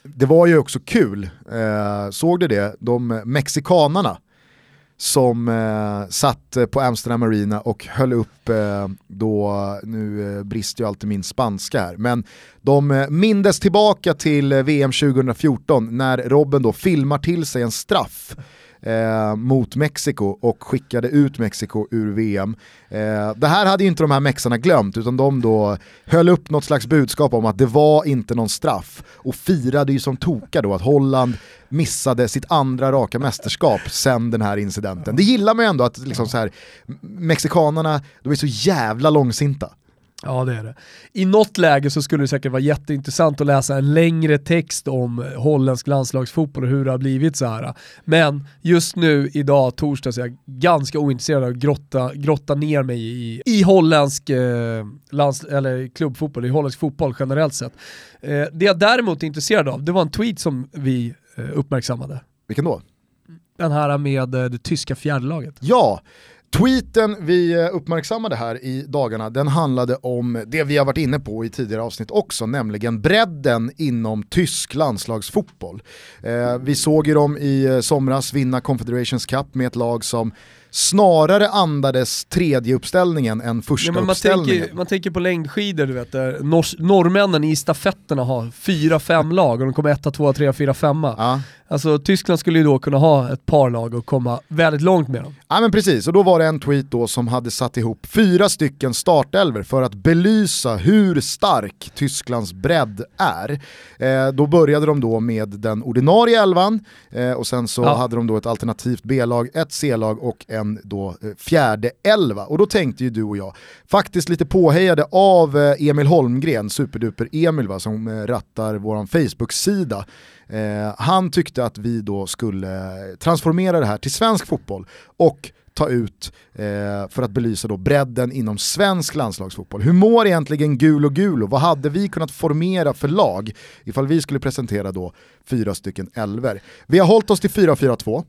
det var ju också kul, eh, såg du det? De mexikanarna som eh, satt eh, på Amsterdam Arena och höll upp eh, då, nu eh, brister ju alltid min spanska här, men de eh, mindes tillbaka till eh, VM 2014 när Robben då filmar till sig en straff eh, mot Mexiko och skickade ut Mexiko ur VM. Eh, det här hade ju inte de här mexarna glömt utan de då höll upp något slags budskap om att det var inte någon straff och firade ju som toka då att Holland missade sitt andra raka mästerskap sen den här incidenten. Det gillar man ju ändå att liksom så här, mexikanerna, de är så jävla långsinta. Ja det är det. I något läge så skulle det säkert vara jätteintressant att läsa en längre text om holländsk landslagsfotboll och hur det har blivit så här. Men just nu, idag, torsdag, så är jag ganska ointresserad av att grotta, grotta ner mig i, i holländsk eh, lands, eller klubbfotboll, i holländsk fotboll generellt sett. Eh, det jag däremot är intresserad av, det var en tweet som vi eh, uppmärksammade. Vilken då? Den här med eh, det tyska fjärdelaget. Ja, Tweeten vi eh, uppmärksammade här i dagarna, den handlade om det vi har varit inne på i tidigare avsnitt också, nämligen bredden inom tysk landslagsfotboll. Eh, vi såg ju dem i eh, somras vinna Confederations Cup med ett lag som snarare andades tredje uppställningen än första ja, man uppställningen. Tänker, man tänker på längdskidor, du vet, där nor norrmännen i stafetterna har fyra, fem lag och de kommer etta, tvåa, trea, fyra, femma. Ja. Alltså Tyskland skulle ju då kunna ha ett par lag och komma väldigt långt med dem. Ja men precis, och då var det en tweet då som hade satt ihop fyra stycken startelver för att belysa hur stark Tysklands bredd är. Eh, då började de då med den ordinarie elvan eh, och sen så ja. hade de då ett alternativt B-lag, ett C-lag och en då eh, fjärde elva. Och då tänkte ju du och jag, faktiskt lite påhejade av eh, Emil Holmgren, superduper Emil va, som eh, rattar vår Facebook-sida, Eh, han tyckte att vi då skulle transformera det här till svensk fotboll och ta ut eh, för att belysa då bredden inom svensk landslagsfotboll. Hur mår egentligen Gul och Gulo? Vad hade vi kunnat formera för lag ifall vi skulle presentera då fyra stycken elver? Vi har hållit oss till 4-4-2.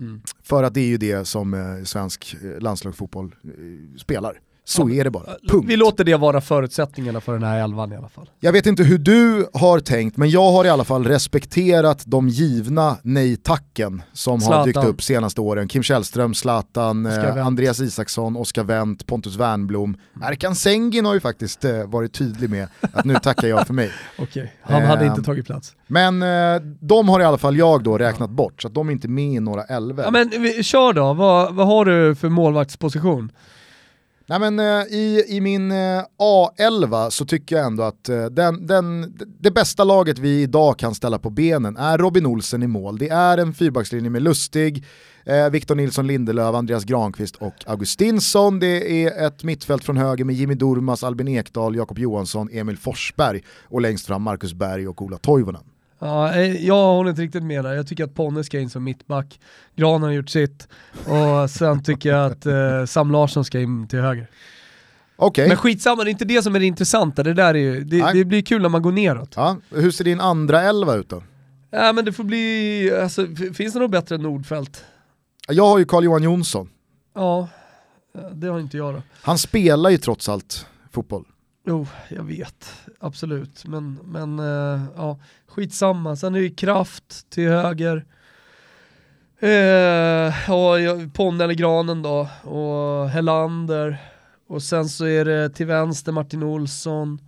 Mm. För att det är ju det som eh, svensk eh, landslagsfotboll eh, spelar. Så är det bara, punkt. Vi låter det vara förutsättningarna för den här elvan i alla fall. Jag vet inte hur du har tänkt, men jag har i alla fall respekterat de givna nej-tacken som Zlatan. har dykt upp senaste åren. Kim Källström, Zlatan, eh, Andreas Isaksson, Oskar Wendt, Pontus Wernblom. Mm. Erkan Sengin har ju faktiskt eh, varit tydlig med att nu tackar jag för mig. Okej, okay. han eh, hade inte tagit plats. Men eh, de har i alla fall jag då räknat ja. bort, så att de är inte med i några elver. Ja, men kör då, vad, vad har du för målvaktsposition? Nej, men, eh, i, I min eh, A11 så tycker jag ändå att eh, den, den, det bästa laget vi idag kan ställa på benen är Robin Olsen i mål. Det är en fyrbackslinje med Lustig, eh, Victor Nilsson Lindelöf, Andreas Granqvist och Augustinsson. Det är ett mittfält från höger med Jimmy Durmas, Albin Ekdal, Jakob Johansson, Emil Forsberg och längst fram Marcus Berg och Ola Toivonen. Ja, eh, jag håller inte riktigt med där. Jag tycker att Ponne ska in som mittback. Gran har gjort sitt. Och sen tycker jag att eh, Sam Larsson ska in till höger. Okay. Men skitsamma, det är inte det som är det intressanta. Det, där är ju, det, det blir kul när man går neråt. Ja, hur ser din andra elva ut då? Ja, men det får bli, alltså, finns det något bättre än Nordfält? Jag har ju Carl-Johan Jonsson. Ja, det har inte jag då. Han spelar ju trots allt fotboll. Jo, jag vet. Absolut. Men, men uh, ja, skitsamma. Sen är det kraft till höger. Eh, och Ponne eller Granen då. Och Hellander. Och sen så är det till vänster Martin Olsson.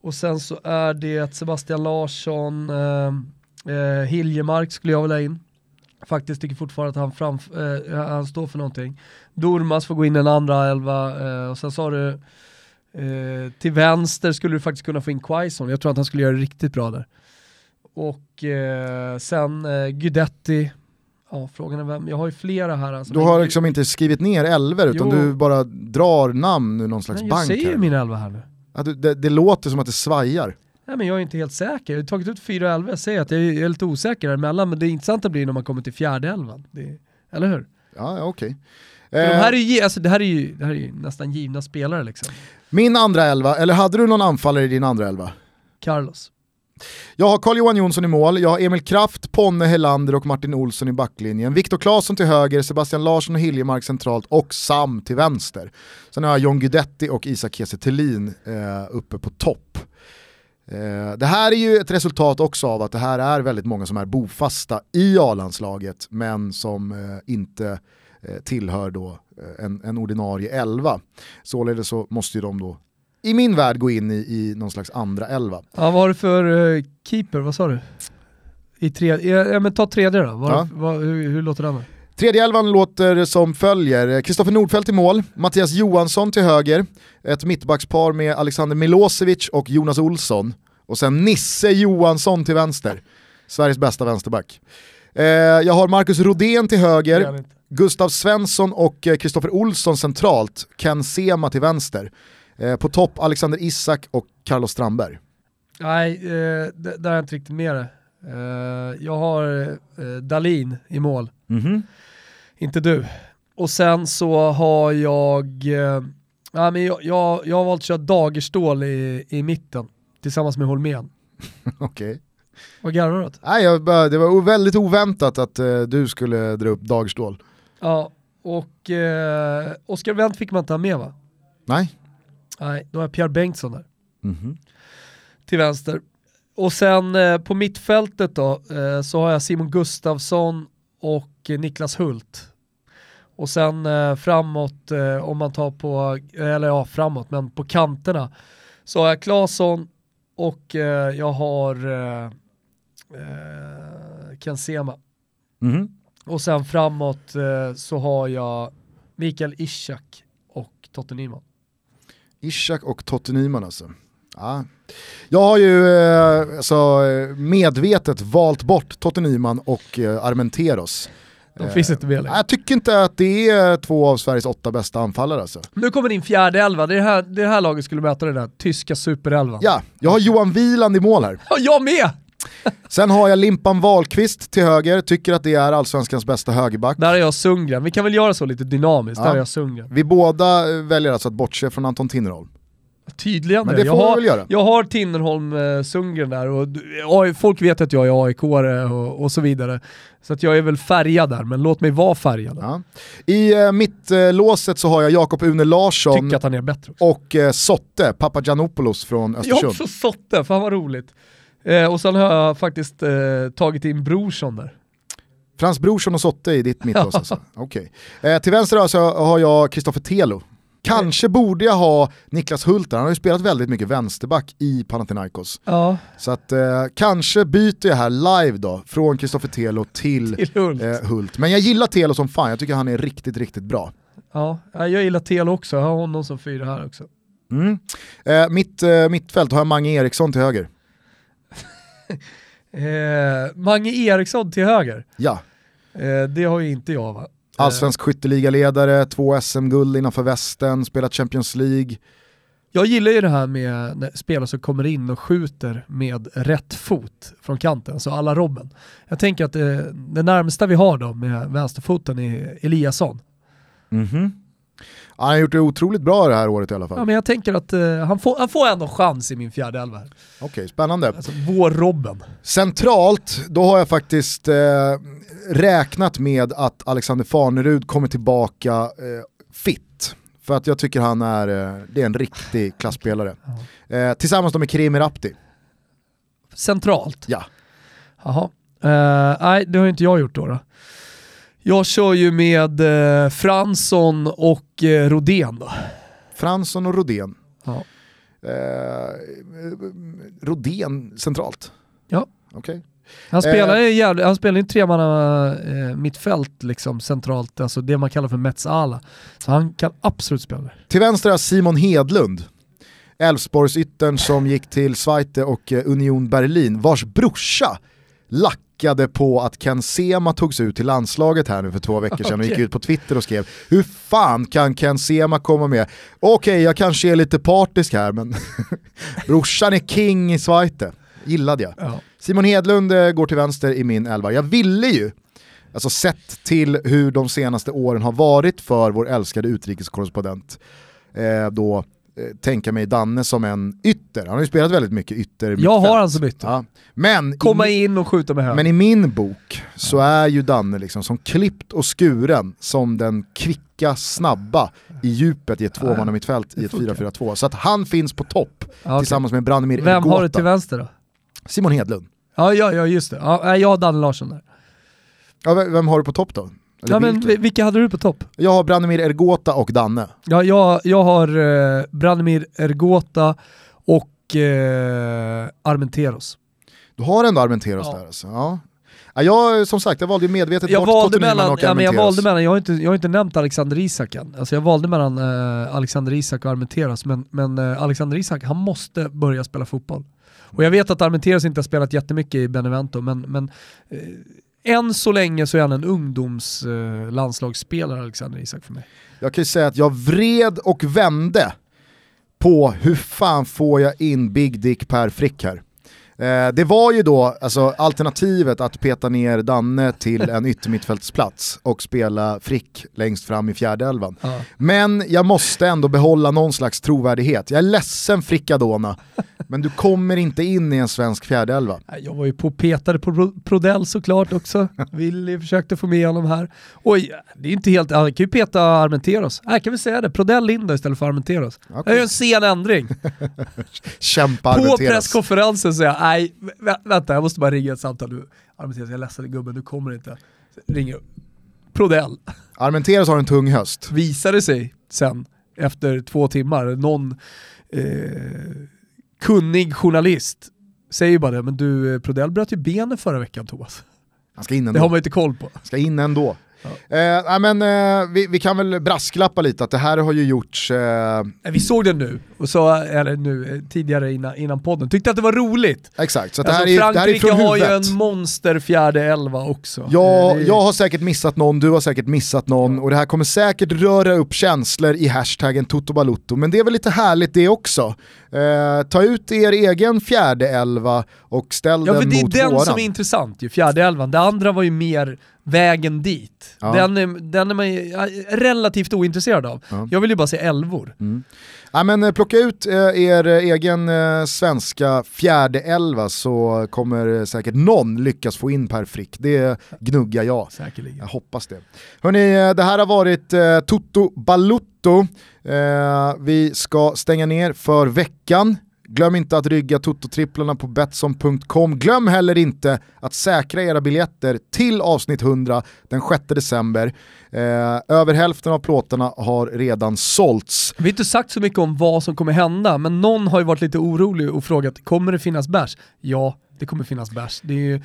Och sen så är det Sebastian Larsson. eh, eh, Hiljemark skulle jag vilja ha in. Faktiskt tycker fortfarande att han, fram, eh, eh, han står för någonting. Dormas får gå in i en andra elva. Eh, och sen så har du Eh, till vänster skulle du faktiskt kunna få in Quaison, jag tror att han skulle göra det riktigt bra där. Och eh, sen eh, Guidetti, ja frågan är vem, jag har ju flera här. Alltså, du har liksom inte skrivit ner elver utan jo. du bara drar namn ur någon slags Nej, bank. Jag säger ju min elva här nu. Ja, du, det, det, låter som att det svajar. Nej men jag är inte helt säker, jag har tagit ut fyra elver, jag säger att jag är, lite osäker däremellan, men det intressanta blir när man kommer till fjärde elvan. Det, eller hur? Ja, ja okej. Okay. De här är ju, alltså, det, här är ju, det här är ju nästan givna spelare liksom. Min andra elva, eller hade du någon anfallare i din andra elva? Carlos. Jag har Carl-Johan Jonsson i mål, jag har Emil Kraft, Ponne Helander och Martin Olsson i backlinjen. Viktor Claesson till höger, Sebastian Larsson och Hiljemark centralt och Sam till vänster. Sen har jag John Guidetti och Isak Kiese eh, uppe på topp. Eh, det här är ju ett resultat också av att det här är väldigt många som är bofasta i A-landslaget men som eh, inte eh, tillhör då eh, en, en ordinarie elva. Således så måste ju de då i min värld gå in i, i någon slags andra elva. Ja, vad har du för uh, keeper, vad sa du? I tre, ja, men ta tredje då, vad, Ja. vad, hur, hur låter den? Tredje elvan låter som följer. Kristoffer Nordfeldt i mål, Mattias Johansson till höger, ett mittbackspar med Alexander Milosevic och Jonas Olsson. Och sen Nisse Johansson till vänster. Sveriges bästa vänsterback. Eh, jag har Marcus Rodén till höger. Gustav Svensson och eh, Kristoffer Olsson centralt, Ken Sema till vänster. Eh, på topp Alexander Isak och Carlos Strandberg. Nej, eh, där är jag inte riktigt med det. Eh, jag har eh, Dalin i mål, inte du. Och sen så har jag, eh, ja, men jag, jag, jag har valt att köra Dagerstål i, i mitten tillsammans med Holmén. Okej. Vad garvar du åt? Nej, jag det var väldigt oväntat att eh, du skulle dra upp Dagerstål. Ja, och eh, Oskar Wendt fick man inte ha med va? Nej. Nej, då har jag Pierre Bengtsson där. Mhm. till vänster. Och sen eh, på mittfältet då eh, så har jag Simon Gustafsson och eh, Niklas Hult. Och sen eh, framåt, eh, om man tar på, eller ja framåt, men på kanterna så har jag Claesson och eh, jag har eh, eh, Ken Sema. Mhm. Och sen framåt eh, så har jag Mikael Ishak och Totte Nyman. Ishak och Totte Nyman alltså. Ja. Jag har ju eh, alltså, eh, medvetet valt bort Totte Nyman och eh, Armenteros. De Eh, finns inte med längre. Jag tycker inte att det är två av Sveriges åtta bästa anfallare alltså. Nu kommer din fjärde elva, det är det här, det här laget skulle möta den där tyska superelvan. Ja, jag har Johan Wieland i mål här. Ja, jag med! Sen har jag Limpan Wahlqvist till höger, tycker att det är allsvenskans bästa högerback. Där är jag Sundgren, vi kan väl göra så lite dynamiskt, Ja. där är jag Sundgren. Vi båda eh, väljer alltså att bortse från Anton Tinnerholm. Tydligen Men det. Jag har, jag har Tinnerholm eh, Sundgren där och folk vet att jag är aik och, och så vidare. Så att jag är väl färgad där, men låt mig vara färgad. Ja. I eh, mittlåset så har jag Jakob Une Larsson Tycker att han är bättre också. och eh, Sotte, Papagiannopoulos från Jag har Östersund. också Sotte, fan vad roligt. Eh, och sen har jag faktiskt eh, tagit in Brorsson där. Frans Brorsson och Sotte i ditt mittlås alltså. Okej. Eh, till vänster alltså har jag Kristoffer Telo. Kanske borde jag ha Niklas Hult han har ju spelat väldigt mycket vänsterback i Panathinaikos. Ja, Så att eh, kanske byter jag här live då, från Kristoffer Telo till till Hult. eh, Hult. Men jag gillar Telo som fan, jag tycker han är riktigt, riktigt bra. Ja, jag gillar Telo också, jag har honom som fyra här också. Mm. Eh, mitt eh, mittfält har jag Mange Eriksson till höger. Eh, Mange Eriksson till höger. Ja, Eh, det har ju inte jag va? allsvensk skytteligaledare, två SM-guld innanför västen, spelat Champions League. Jag gillar ju det här med spelare som kommer in och skjuter med rätt fot från kanten, alltså alla Robben. Jag tänker att det, det närmsta vi har då med vänsterfoten är Eliasson. Mhm. Ja, han har gjort det otroligt bra det här året i alla fall. Ja, men jag tänker att eh, han, får, han får ändå chans i min fjärde elva. Okej, spännande. Alltså vår Robben. Centralt, då har jag faktiskt eh, räknat med att Alexander Farnerud kommer tillbaka eh, fit. För att jag tycker han är, eh, det är en riktig klassspelare. Eh, tillsammans med Kerim Rapti. Centralt. Ja. Jaha. Eh, nej, det har inte jag gjort då. då. Jag kör ju med eh, Fransson och eh, Rodén då. Fransson och Rodén. Ja. Eh, Rodén centralt. Ja. Okej. Han spelar Eh. ju jävligt, han spelar ju tremanna eh, mittfält liksom centralt, alltså det man kallar för Metsala. Så han kan absolut spela där. Till vänster har Simon Hedlund. Elfsborgsyttern som gick till Zweite och eh, Union Berlin, vars brorsa lackade på att Ken Sema togs ut till landslaget här nu för två veckor sedan och gick ut på Twitter och skrev Hur fan kan Ken Sema komma med? Okej, jag kanske är lite partisk här men brorsan är king i Zweite. Gillade jag. Ja. Simon Hedlund eh, går till vänster i min elva. Jag ville ju, alltså sett till hur de senaste åren har varit för vår älskade utrikeskorrespondent, eh, då tänka mig Danne som en ytter. Han har ju spelat väldigt mycket ytter. Jag har han som ytter. Ja. Men, Komma in och skjuta med höger. men i min bok så är ju Danne liksom som klippt och skuren som den kvicka, snabba i djupet i ett tvåmannamittfält i ett 4-4-2. Så att han finns på topp okej. tillsammans med Branimir Vem har du till vänster då? Simon Hedlund. Ja, ja, ja just det. Ja, jag har Danne Larsson där. Ja, vem har du på topp då? Eller Ja, men vilken? vi- vilka hade du på topp? Jag har Branimir Ergota och Danne. Ja, jag, jag har eh, Branimir Ergota och eh, Armenteros. Du har ändå Armenteros Ja. där alltså. Ja. Ja, jag, som sagt, jag valde ju medvetet Jag bort valde, Totte Nyman mellan, och ja, men jag valde mellan, jag har, inte, jag har inte nämnt Alexander Isak än. Alltså jag valde mellan eh, Alexander Isak och Armenteros, men, men eh, Alexander Isak, han måste börja spela fotboll. Och jag vet att Armenteros inte har spelat jättemycket i Benevento, men, men eh, än så länge så är han en ungdomslandslagsspelare, eh, Alexander Isak för mig. Jag kan ju säga att jag vred och vände på hur fan får jag in Big Dick Per Frick här. Eh, det var ju då alltså, alternativet att peta ner Danne till en yttermittfältsplats och spela Frick längst fram i fjärde elvan. Ja. Men jag måste ändå behålla någon slags trovärdighet. Jag är ledsen Frickadona, men du kommer inte in i en svensk fjärdeelva. Nej, Jag var ju på petade på Pro- Prodell såklart också. Willy försökte få med honom här. Oj, det är inte helt... Han kan ju peta Armenteros. Här kan vi säga det, Prodell in då istället för Armenteros. Det är ju en sen ändring. Kämpa På presskonferensen säger jag, nej vä- vänta jag måste bara ringa ett samtal nu. Armenteros, jag är ledsen gubben, du kommer inte. Ringer. Prodell. Armenteros har en tung höst. Visade sig sen, efter två timmar, någon eh, kunnig journalist säger bara det, men du eh, Prodell bröt ju benen förra veckan Thomas. Han ska in ändå. Det har man ju inte koll på. Ska in ändå. Eh, nej, men, eh, vi, vi kan väl brasklappa lite att det här har ju gjorts... Eh, Eh, Vi såg den nu, och så, eller nu, eh, tidigare innan, innan podden, tyckte att det var roligt. exakt, så att det, Alltså, här är, det här är Frankrike har ju huvudet. en monster fjärde elva också. Eh, det är- jag har säkert missat någon, du har säkert missat någon och det här kommer säkert röra upp känslor i hashtaggen Toto men det är väl lite härligt det också. Eh, ta ut er egen fjärde elva och ställ Ja för den det är mot den våran. som är intressant ju, fjärde elvan. Det andra var ju mer vägen dit. Ja. Den, är, den är man relativt ointresserad av. Ja. Jag vill ju bara se elvor. Ja, men, eh, plocka ut eh, er eh, egen svenska fjärde elva så kommer säkert någon lyckas få in Per Frick. Det gnuggar jag. Säkerligen. Jag hoppas det. Hörni, det här har varit Toto Balutto. Vi ska stänga ner för veckan. Glöm inte att rygga Toto-tripplarna på Betsson.com. Glöm heller inte att säkra era biljetter till avsnitt 100 den 6 december. Eh, över hälften av plåtarna har redan sålts. Vi har inte sagt så mycket om vad som kommer hända, men någon har ju varit lite orolig och frågat, kommer det finnas bärs? Ja, det kommer finnas bärs. Det är ju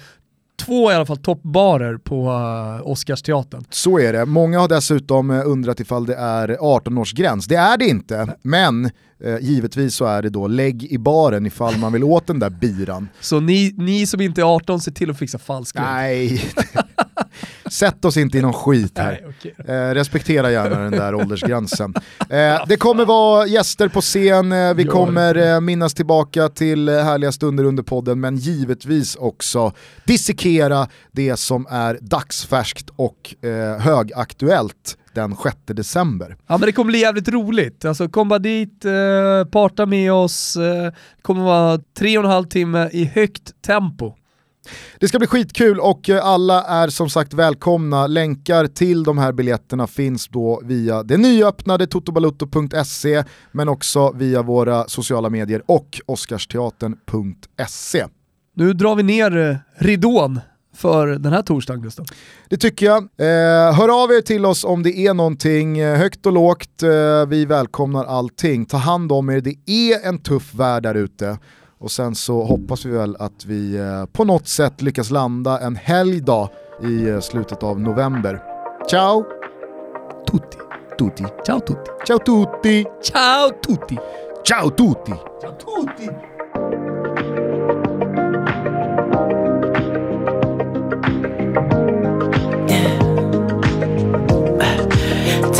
två i alla fall toppbarer på uh, Oscarsteatern. Så är det. Många har dessutom eh, undrat ifall det är 18-årsgräns. Det är det inte, men eh, givetvis så är det då lägg i baren ifall man vill åt den där biran. Så ni, ni som inte är 18, se till att fixa falsk. Nej, sätt oss inte i någon skit här. Nej, okej. Eh, respektera gärna den där åldersgränsen. Eh, det kommer vara gäster på scen, eh, vi kommer eh, minnas tillbaka till eh, härliga stunder under podden, men givetvis också dissekera det som är dagsfärskt och högaktuellt den 6 december. Ja men det kommer bli jävligt roligt. Alltså kom bara dit, eh, parta med oss, eh, kommer vara tre och en halv timme i högt tempo. Det ska bli skitkul och eh, alla är som sagt välkomna. Länkar till de här biljetterna finns då via det nyöppnade totobalutto.se men också via våra sociala medier och oscarsteatern.se. Nu drar vi ner eh, ridån för den här torsdagen Gustav. Det tycker jag. Eh, hör av er till oss om det är någonting eh, högt och lågt. Eh, vi välkomnar allting. Ta hand om er, det är en tuff värld där ute. Och sen så hoppas vi väl att vi eh, på något sätt lyckas landa en helgdag i eh, slutet av november. Ciao! Tutti. Tutti. Ciao tutti. Ciao tutti! Ciao tutti. Ciao tutti! Ciao tutti.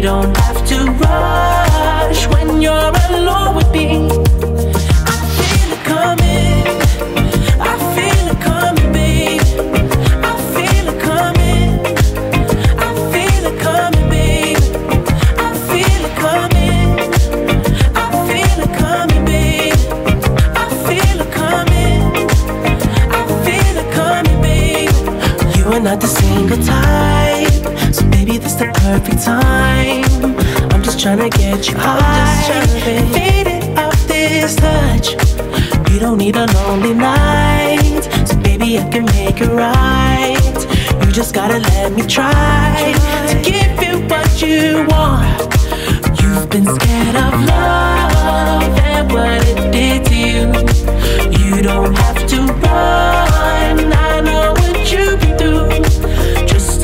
don't have to rush when you're alone with me. Not the single type, so baby, this the perfect time. I'm just trying to get you high, faded off this touch. You don't need a lonely night, so baby, I can make it right. You just gotta let me try to give you what you want. You've been scared of love and what it did to you. You don't have to run. I know what you've been through. Just